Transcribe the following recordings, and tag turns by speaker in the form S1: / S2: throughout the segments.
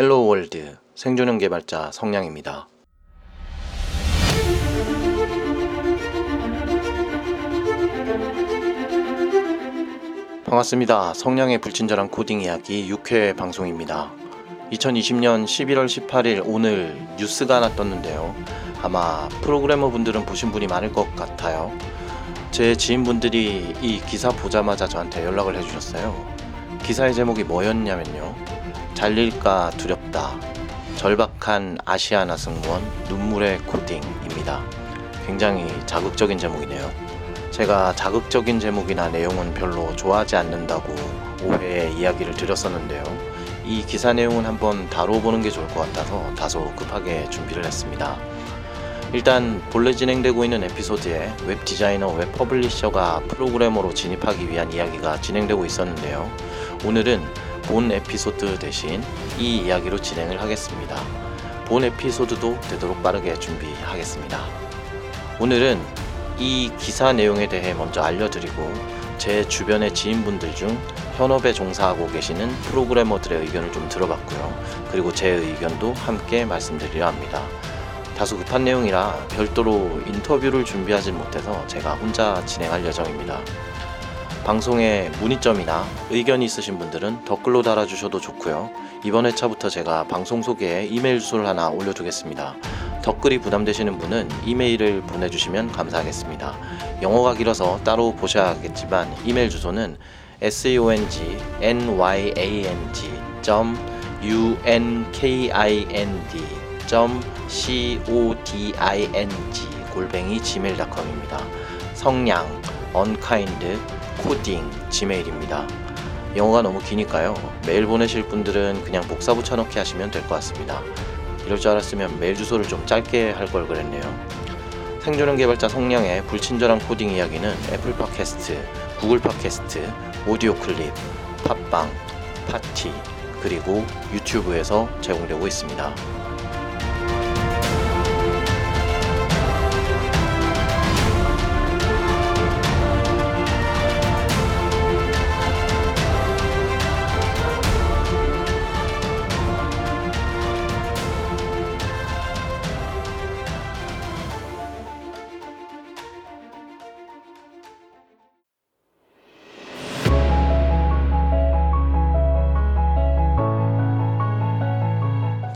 S1: Hello World 생존형 개발자 성량입니다. 반갑습니다. 성량의 불친절한 코딩 이야기 6회 방송입니다. 2020년 11월 18일 오늘 뉴스가 하나 떴는데요. 아마 프로그래머 분들은 보신 분이 많을 것 같아요. 제 지인분들이 이 기사 보자마자 저한테 연락을 해주셨어요. 기사의 제목이 뭐였냐면요. 잘릴까 두렵다. 절박한 아시아나 승무원 눈물의 코딩입니다. 굉장히 자극적인 제목이네요. 제가 자극적인 제목이나 내용은 별로 좋아하지 않는다고 5회에 이야기를 드렸었는데요. 이 기사 내용은 한번 다뤄보는 게 좋을 것 같아서 다소 급하게 준비를 했습니다. 일단 본래 진행되고 있는 에피소드에 웹 디자이너, 웹 publisher가 프로그래머로 진입하기 위한 이야기가 진행되고 있었는데요. 오늘은 본 에피소드 대신 이 이야기로 진행을 하겠습니다. 본 에피소드도 되도록 빠르게 준비하겠습니다. 오늘은 이 기사 내용에 대해 먼저 알려드리고 제 주변의 지인분들 중 현업에 종사하고 계시는 프로그래머들의 의견을 좀 들어봤고요. 그리고 제 의견도 함께 말씀드리려 합니다. 다소 급한 내용이라 별도로 인터뷰를 준비하지 못해서 제가 혼자 진행할 예정입니다. 방송에 문의점이나 의견이 있으신 분들은 댓글로 달아주셔도 좋고요. 이번 회차부터 제가 방송 소개에 이메일 주소를 하나 올려두겠습니다. 댓글이 부담되시는 분은 이메일을 보내주시면 감사하겠습니다. 영어가 길어서 따로 보셔야겠지만 이메일 주소는 song nyang 점 unkind 점 coding 골뱅이 gmail.com입니다. 성량 unkind coding 지메일입니다. 영어가 너무 기니까요. 메일 보내실 분들은 그냥 복사 붙여넣기 하시면 될 것 같습니다. 이럴 줄 알았으면 메일 주소를 좀 짧게 할 걸 그랬네요. 생존형 개발자 성량의 불친절한 코딩 이야기는 애플 팟캐스트, 구글 팟캐스트, 오디오 클립, 팟빵, 팟티, 그리고 유튜브에서 제공되고 있습니다.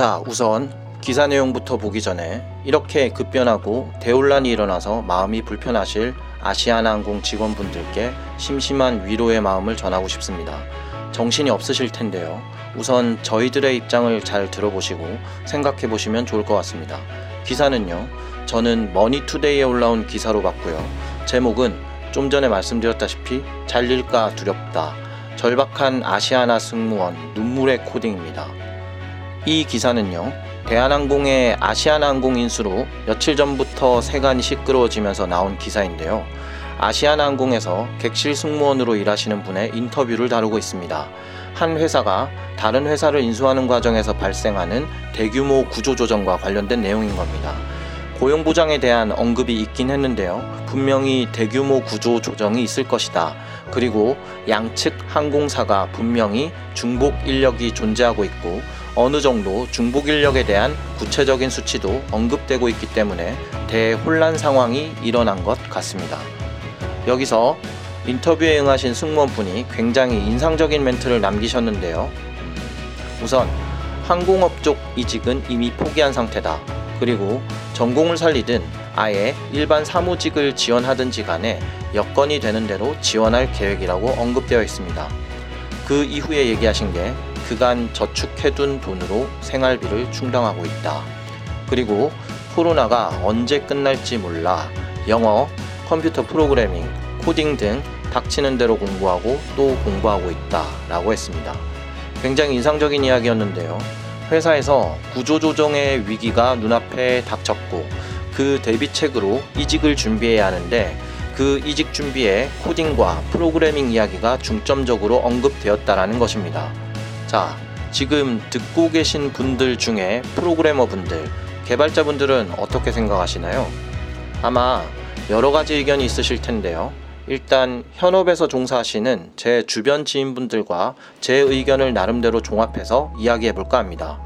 S1: 자, 우선 기사 내용부터 보기 전에 이렇게 급변하고 대혼란이 일어나서 마음이 불편하실 아시아나항공 직원분들께 심심한 위로의 마음을 전하고 싶습니다. 정신이 없으실 텐데요. 우선 저희들의 입장을 잘 들어보시고 생각해 보시면 좋을 것 같습니다. 기사는요, 저는 머니투데이에 올라온 기사로 봤고요. 제목은 좀 전에 말씀드렸다시피 잘릴까 두렵다. 절박한 아시아나 승무원 눈물의 코딩입니다. 이 기사는요. 대한항공의 아시아나항공 인수로 며칠 전부터 세간이 시끄러워지면서 나온 기사인데요. 아시아나항공에서 객실 승무원으로 일하시는 분의 인터뷰를 다루고 있습니다. 한 회사가 다른 회사를 인수하는 과정에서 발생하는 대규모 구조조정과 관련된 내용인 겁니다. 고용보장에 대한 언급이 있긴 했는데요. 분명히 대규모 구조 조정이 있을 것이다. 그리고 양측 항공사가 분명히 중복 인력이 존재하고 있고 어느 정도 중복 인력에 대한 구체적인 수치도 언급되고 있기 때문에 대혼란 상황이 일어난 것 같습니다. 여기서 인터뷰에 응하신 승무원분이 굉장히 인상적인 멘트를 남기셨는데요. 우선 항공업 쪽 이직은 이미 포기한 상태다. 그리고 전공을 살리든 아예 일반 사무직을 지원하든지 간에 여건이 되는 대로 지원할 계획이라고 언급되어 있습니다. 그 이후에 얘기하신 게 그간 저축해둔 돈으로 생활비를 충당하고 있다. 그리고 코로나가 언제 끝날지 몰라 영어, 컴퓨터 프로그래밍, 코딩 등 닥치는 대로 공부하고 또 공부하고 있다. 라고 했습니다. 굉장히 인상적인 이야기였는데요. 회사에서 구조조정의 위기가 눈앞에 닥쳤고 그 대비책으로 이직을 준비해야 하는데 그 이직 준비에 코딩과 프로그래밍 이야기가 중점적으로 언급되었다라는 것입니다. 자, 지금 듣고 계신 분들 중에 프로그래머 분들, 개발자 분들은 어떻게 생각하시나요? 아마 여러 가지 의견이 있으실 텐데요. 일단 현업에서 종사하시는 제 주변 지인분들과 제 의견을 나름대로 종합해서 이야기해 볼까 합니다.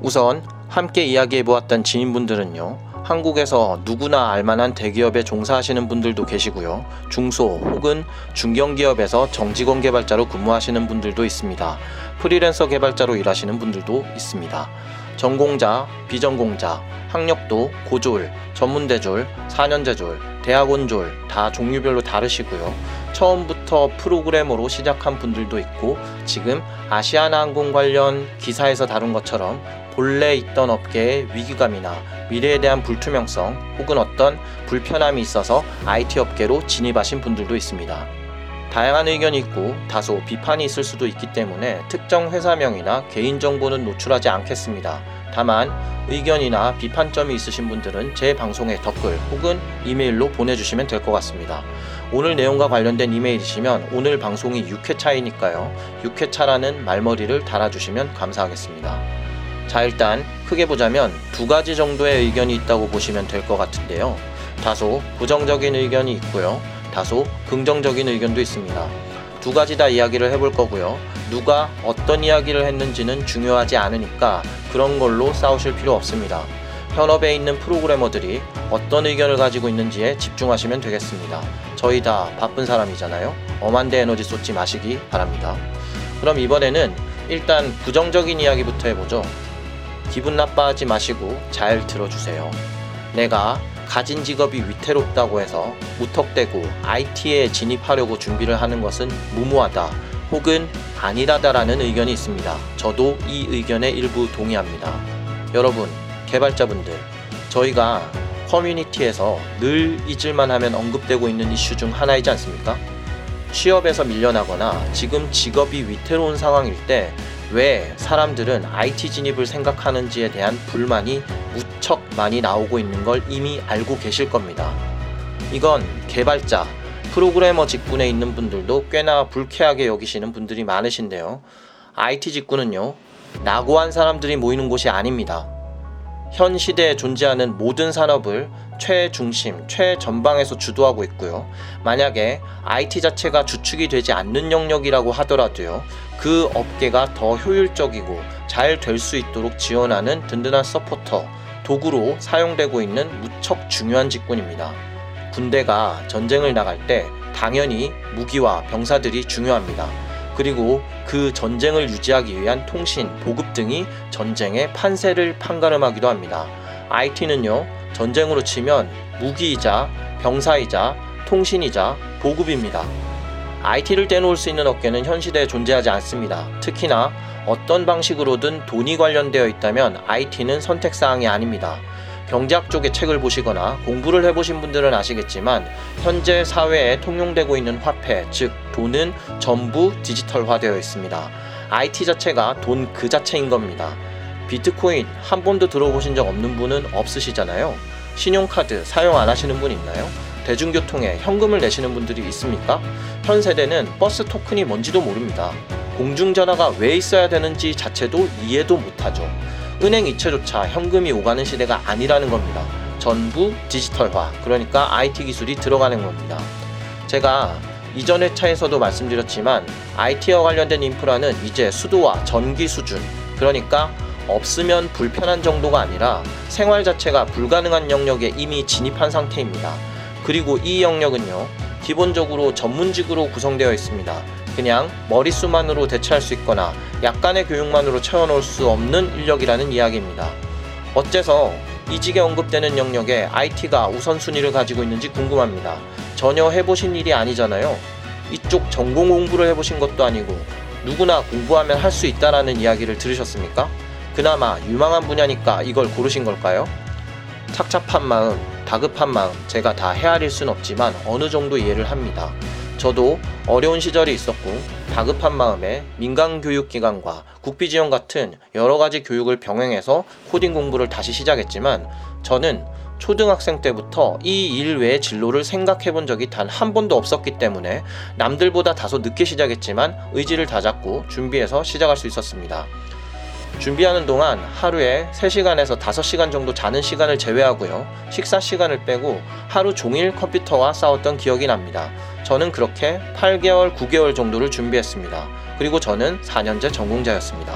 S1: 우선 함께 이야기해 보았던 지인분들은요. 한국에서 누구나 알만한 대기업에 종사하시는 분들도 계시고요. 중소 혹은 중견기업에서 정직원 개발자로 근무하시는 분들도 있습니다. 프리랜서 개발자로 일하시는 분들도 있습니다. 전공자, 비전공자, 학력도 고졸, 전문대졸, 4년제졸, 대학원졸 다 종류별로 다르시고요. 처음부터 프로그래머로 시작한 분들도 있고 지금 아시아나항공 관련 기사에서 다룬 것처럼 본래 있던 업계의 위기감이나 미래에 대한 불투명성 혹은 어떤 불편함이 있어서 IT 업계로 진입하신 분들도 있습니다. 다양한 의견이 있고 다소 비판이 있을 수도 있기 때문에 특정 회사명이나 개인정보는 노출하지 않겠습니다. 다만 의견이나 비판점이 있으신 분들은 제 방송에 댓글 혹은 이메일로 보내주시면 될 것 같습니다. 오늘 내용과 관련된 이메일이시면 오늘 방송이 6회차이니까요. 6회차라는 말머리를 달아주시면 감사하겠습니다. 자, 일단 크게 보자면 두 가지 정도의 의견이 있다고 보시면 될 것 같은데요. 다소 부정적인 의견이 있고요. 다소 긍정적인 의견도 있습니다. 두 가지 다 이야기를 해볼 거고요. 누가 어떤 이야기를 했는지는 중요하지 않으니까 그런 걸로 싸우실 필요 없습니다. 현업에 있는 프로그래머들이 어떤 의견을 가지고 있는지에 집중하시면 되겠습니다. 저희 다 바쁜 사람이잖아요. 엄한데 에너지 쏟지 마시기 바랍니다. 그럼 이번에는 일단 부정적인 이야기부터 해보죠. 기분 나빠하지 마시고 잘 들어주세요. 내가 가진 직업이 위태롭다고 해서 무턱대고 IT에 진입하려고 준비를 하는 것은 무모하다 혹은 아니라다라는 의견이 있습니다. 저도 이 의견에 일부 동의합니다. 여러분, 개발자분들, 저희가 커뮤니티에서 늘 잊을만 하면 언급되고 있는 이슈 중 하나이지 않습니까? 취업에서 밀려나거나 지금 직업이 위태로운 상황일 때 왜 사람들은 IT 진입을 생각하는지에 대한 불만이 무척 많이 나오고 있는 걸 이미 알고 계실 겁니다. 이건 개발자, 프로그래머 직군에 있는 분들도 꽤나 불쾌하게 여기시는 분들이 많으신데요. IT 직군은요, 낙오한 사람들이 모이는 곳이 아닙니다. 현 시대에 존재하는 모든 산업을 최중심, 최전방에서 주도하고 있고요. 만약에 IT 자체가 주축이 되지 않는 영역이라고 하더라도요. 그 업계가 더 효율적이고 잘 될 수 있도록 지원하는 든든한 서포터, 도구로 사용되고 있는 무척 중요한 직군입니다. 군대가 전쟁을 나갈 때 당연히 무기와 병사들이 중요합니다. 그리고 그 전쟁을 유지하기 위한 통신, 보급 등이 전쟁의 판세를 판가름하기도 합니다. IT는요, 전쟁으로 치면 무기이자 병사이자 통신이자 보급입니다. IT를 떼놓을 수 있는 업계는 현 시대에 존재하지 않습니다. 특히나 어떤 방식으로든 돈이 관련되어 있다면 IT는 선택사항이 아닙니다. 경제학 쪽의 책을 보시거나 공부를 해보신 분들은 아시겠지만 현재 사회에 통용되고 있는 화폐, 즉 돈은 전부 디지털화되어 있습니다. IT 자체가 돈 그 자체인 겁니다. 비트코인 한 번도 들어보신 적 없는 분은 없으시잖아요. 신용카드 사용 안 하시는 분 있나요? 대중교통에 현금을 내시는 분들이 있습니까? 현 세대는 버스 토큰이 뭔지도 모릅니다. 공중전화가 왜 있어야 되는지 자체도 이해도 못하죠. 은행 이체조차 현금이 오가는 시대가 아니라는 겁니다. 전부 디지털화, 그러니까 IT 기술이 들어가는 겁니다. 제가 이전 회차에서도 말씀드렸지만 IT와 관련된 인프라는 이제 수도와 전기 수준, 그러니까 없으면 불편한 정도가 아니라 생활 자체가 불가능한 영역에 이미 진입한 상태입니다. 그리고 이 영역은요, 기본적으로 전문직으로 구성되어 있습니다. 그냥 머릿수만으로 대체할 수 있거나 약간의 교육만으로 채워놓을 수 없는 인력이라는 이야기입니다. 어째서 이직에 언급되는 영역에 IT가 우선순위를 가지고 있는지 궁금합니다. 전혀 해보신 일이 아니잖아요. 이쪽 전공 공부를 해보신 것도 아니고 누구나 공부하면 할 수 있다라는 이야기를 들으셨습니까? 그나마 유망한 분야니까 이걸 고르신 걸까요? 착잡한 마음, 다급한 마음, 제가 다 헤아릴 순 없지만 어느 정도 이해를 합니다. 저도 어려운 시절이 있었고 다급한 마음에 민간 교육기관과 국비지원 같은 여러 가지 교육을 병행해서 코딩 공부를 다시 시작했지만 저는 초등학생 때부터 이 일 외의 진로를 생각해 본 적이 단 한 번도 없었기 때문에 남들보다 다소 늦게 시작했지만 의지를 다잡고 준비해서 시작할 수 있었습니다. 준비하는 동안 하루에 3시간에서 5시간 정도 자는 시간을 제외하고요. 식사 시간을 빼고 하루 종일 컴퓨터와 싸웠던 기억이 납니다. 저는 그렇게 8개월, 9개월 정도를 준비했습니다. 그리고 저는 4년제 전공자였습니다.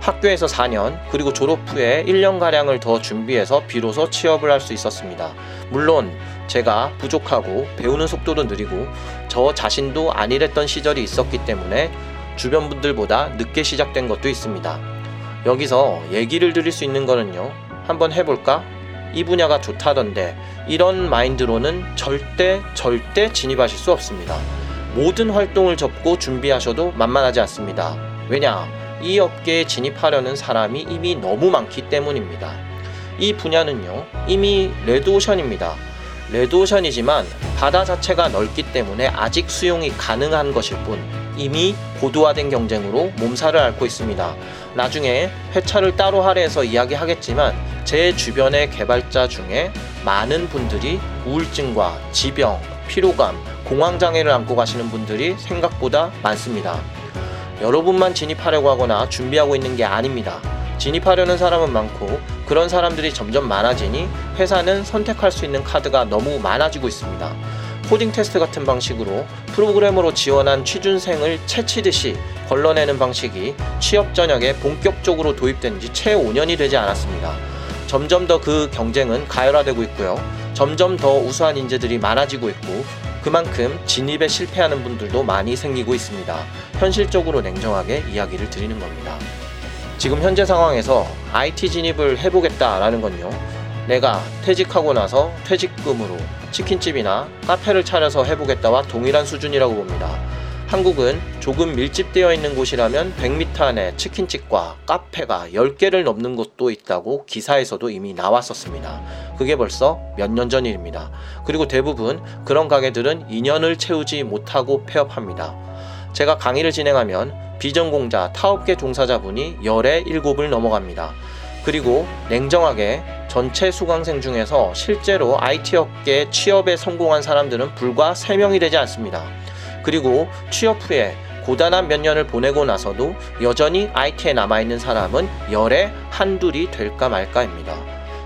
S1: 학교에서 4년, 그리고 졸업 후에 1년가량을 더 준비해서 비로소 취업을 할 수 있었습니다. 물론 제가 부족하고 배우는 속도도 느리고 저 자신도 안일했던 시절이 있었기 때문에 주변 분들보다 늦게 시작된 것도 있습니다. 여기서 얘기를 드릴 수 있는 거는요. 한번 해볼까? 이 분야가 좋다던데 이런 마인드로는 절대 절대 진입하실 수 없습니다. 모든 활동을 접고 준비하셔도 만만하지 않습니다. 왜냐? 이 업계에 진입하려는 사람이 이미 너무 많기 때문입니다. 이 분야는요, 이미 레드오션입니다. 레드오션이지만 바다 자체가 넓기 때문에 아직 수용이 가능한 것일 뿐 이미 고도화된 경쟁으로 몸살을 앓고 있습니다. 나중에 회차를 따로 할애해서 이야기하겠지만 제 주변의 개발자 중에 많은 분들이 우울증과 지병, 피로감, 공황장애를 안고 가시는 분들이 생각보다 많습니다. 여러분만 진입하려고 하거나 준비하고 있는 게 아닙니다. 진입하려는 사람은 많고 그런 사람들이 점점 많아지니 회사는 선택할 수 있는 카드가 너무 많아지고 있습니다. 코딩 테스트 같은 방식으로 프로그래머로 지원한 취준생을 채치듯이 걸러내는 방식이 취업 전역에 본격적으로 도입된 지 채 5년이 되지 않았습니다. 점점 더 그 경쟁은 가열화되고 있고요. 점점 더 우수한 인재들이 많아지고 있고 그만큼 진입에 실패하는 분들도 많이 생기고 있습니다. 현실적으로 냉정하게 이야기를 드리는 겁니다. 지금 현재 상황에서 IT 진입을 해보겠다라는 건요. 내가 퇴직하고 나서 퇴직금으로 치킨집이나 카페를 차려서 해보겠다와 동일한 수준이라고 봅니다. 한국은 조금 밀집되어 있는 곳이라면 100m 안에 치킨집과 카페가 10개를 넘는 곳도 있다고 기사에서도 이미 나왔었습니다. 그게 벌써 몇 년 전 일입니다. 그리고 대부분 그런 가게들은 2년을 채우지 못하고 폐업합니다. 제가 강의를 진행하면 비전공자 타업계 종사자분이 열에 7을 넘어갑니다. 그리고 냉정하게 전체 수강생 중에서 실제로 IT 업계 취업에 성공한 사람들은 불과 3명이 되지 않습니다. 그리고 취업 후에 고단한 몇 년을 보내고 나서도 여전히 IT에 남아있는 사람은 열에 한둘이 될까 말까입니다.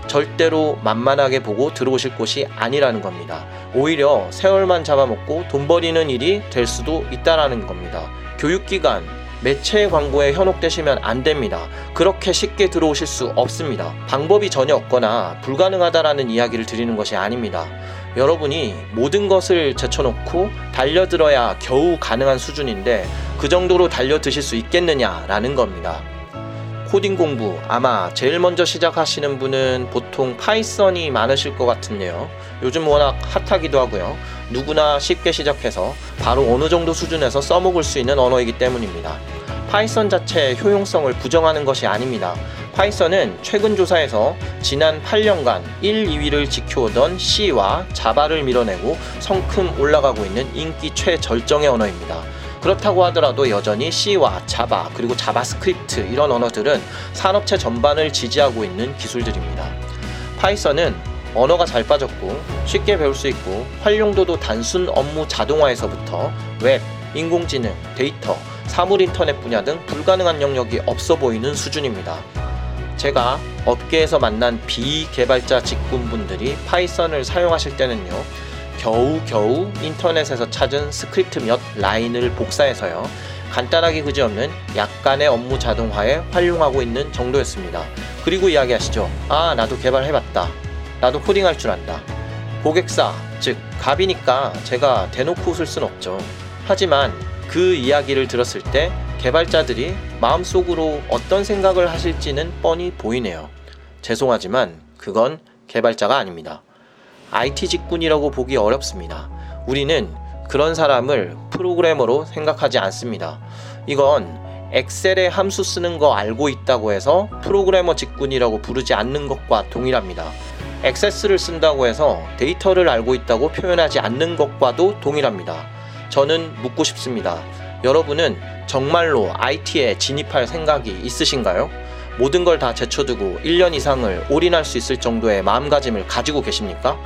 S1: 절대로 만만하게 보고 들어오실 곳이 아니라는 겁니다. 오히려 세월만 잡아먹고 돈 버리는 일이 될 수도 있다라는 겁니다. 교육기관, 매체 광고에 현혹되시면 안 됩니다. 그렇게 쉽게 들어오실 수 없습니다. 방법이 전혀 없거나 불가능하다라는 이야기를 드리는 것이 아닙니다. 여러분이 모든 것을 제쳐놓고 달려들어야 겨우 가능한 수준인데 그 정도로 달려드실 수 있겠느냐라는 겁니다. 코딩 공부 아마 제일 먼저 시작하시는 분은 보통 파이썬이 많으실 것 같은데요. 요즘 워낙 핫하기도 하고요. 누구나 쉽게 시작해서 바로 어느 정도 수준에서 써먹을 수 있는 언어이기 때문입니다. 파이썬 자체의 효용성을 부정하는 것이 아닙니다. 파이썬은 최근 조사에서 지난 8년간 1, 2위를 지켜오던 C와 자바를 밀어내고 성큼 올라가고 있는 인기 최절정의 언어입니다. 그렇다고 하더라도 여전히 C와 자바 그리고 자바스크립트 이런 언어들은 산업체 전반을 지지하고 있는 기술들입니다. 파이썬은 언어가 잘 빠졌고 쉽게 배울 수 있고 활용도도 단순 업무 자동화에서부터 웹, 인공지능, 데이터, 사물 인터넷 분야 등 불가능한 영역이 없어 보이는 수준입니다. 제가 업계에서 만난 비개발자 직군분들이 파이썬을 사용하실 때는요. 겨우겨우 인터넷에서 찾은 스크립트 몇 라인을 복사해서요. 간단하게 그지없는 약간의 업무 자동화에 활용하고 있는 정도였습니다. 그리고 이야기하시죠. 아, 나도 개발해봤다. 나도 코딩할 줄 안다. 고객사, 즉, 갑이니까 제가 대놓고 웃을 순 없죠. 하지만 그 이야기를 들었을 때 개발자들이 마음속으로 어떤 생각을 하실지는 뻔히 보이네요. 죄송하지만 그건 개발자가 아닙니다. IT 직군이라고 보기 어렵습니다. 우리는 그런 사람을 프로그래머로 생각하지 않습니다. 이건 엑셀에 함수 쓰는 거 알고 있다고 해서 프로그래머 직군이라고 부르지 않는 것과 동일합니다. 액세스를 쓴다고 해서 데이터를 알고 있다고 표현하지 않는 것과도 동일합니다. 저는 묻고 싶습니다. 여러분은 정말로 IT에 진입할 생각이 있으신가요? 모든 걸 다 제쳐두고 1년 이상을 올인할 수 있을 정도의 마음가짐을 가지고 계십니까?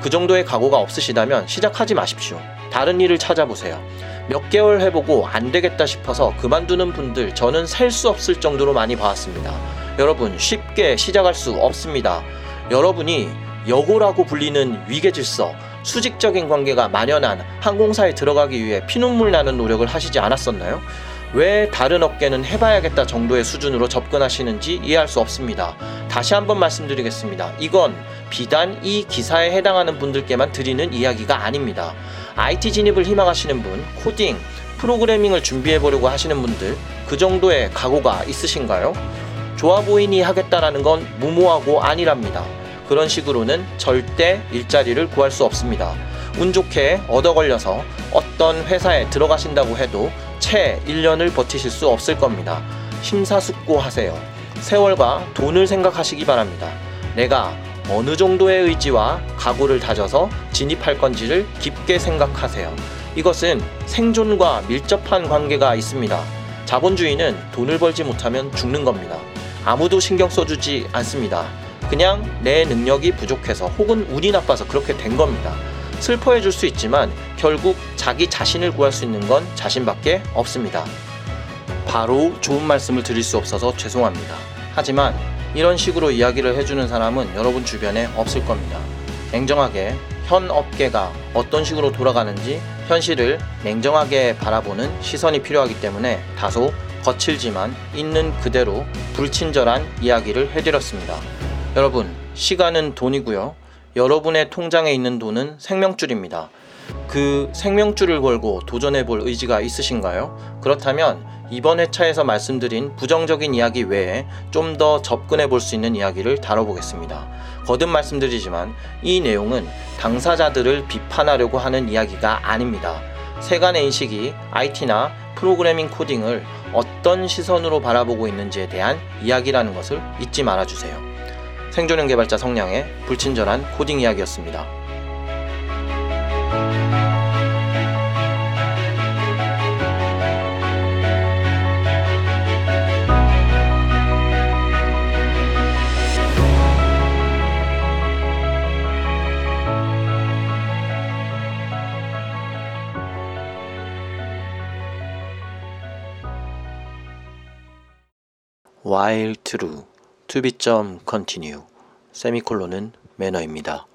S1: 그 정도의 각오가 없으시다면 시작하지 마십시오. 다른 일을 찾아보세요. 몇 개월 해보고 안 되겠다 싶어서 그만두는 분들 저는 셀 수 없을 정도로 많이 봐왔습니다. 여러분 쉽게 시작할 수 없습니다. 여러분이 여고라고 불리는 위계 질서, 수직적인 관계가 만연한 항공사에 들어가기 위해 피눈물 나는 노력을 하시지 않았었나요? 왜 다른 업계는 해봐야겠다 정도의 수준으로 접근하시는지 이해할 수 없습니다. 다시 한번 말씀드리겠습니다. 이건 비단 이 기사에 해당하는 분들께만 드리는 이야기가 아닙니다. IT 진입을 희망하시는 분, 코딩, 프로그래밍을 준비해 보려고 하시는 분들, 그 정도의 각오가 있으신가요? 좋아 보이니 하겠다라는 건 무모하고 아니랍니다. 그런 식으로는 절대 일자리를 구할 수 없습니다. 운 좋게 얻어 걸려서 어떤 회사에 들어가신다고 해도 채 1년을 버티실 수 없을 겁니다. 심사숙고하세요. 세월과 돈을 생각하시기 바랍니다. 내가 어느 정도의 의지와 각오를 다져서 진입할 건지를 깊게 생각하세요. 이것은 생존과 밀접한 관계가 있습니다. 자본주의는 돈을 벌지 못하면 죽는 겁니다. 아무도 신경 써주지 않습니다. 그냥 내 능력이 부족해서 혹은 운이 나빠서 그렇게 된 겁니다. 슬퍼해 줄 수 있지만 결국 자기 자신을 구할 수 있는 건 자신밖에 없습니다. 바로 좋은 말씀을 드릴 수 없어서 죄송합니다. 하지만 이런 식으로 이야기를 해주는 사람은 여러분 주변에 없을 겁니다. 냉정하게 현 업계가 어떤 식으로 돌아가는지 현실을 냉정하게 바라보는 시선이 필요하기 때문에 다소 거칠지만 있는 그대로 불친절한 이야기를 해드렸습니다. 여러분, 시간은 돈이고요. 여러분의 통장에 있는 돈은 생명줄입니다. 그 생명줄을 걸고 도전해 볼 의지가 있으신가요? 그렇다면 이번 회차에서 말씀드린 부정적인 이야기 외에 좀 더 접근해 볼 수 있는 이야기를 다뤄보겠습니다. 거듭 말씀드리지만 이 내용은 당사자들을 비판하려고 하는 이야기가 아닙니다. 세간의 인식이 IT나 프로그래밍 코딩을 어떤 시선으로 바라보고 있는지에 대한 이야기라는 것을 잊지 말아주세요. 생존형 개발자 성량의 불친절한 코딩 이야기였습니다. While true to be 점 continue 세미콜론은 매너입니다.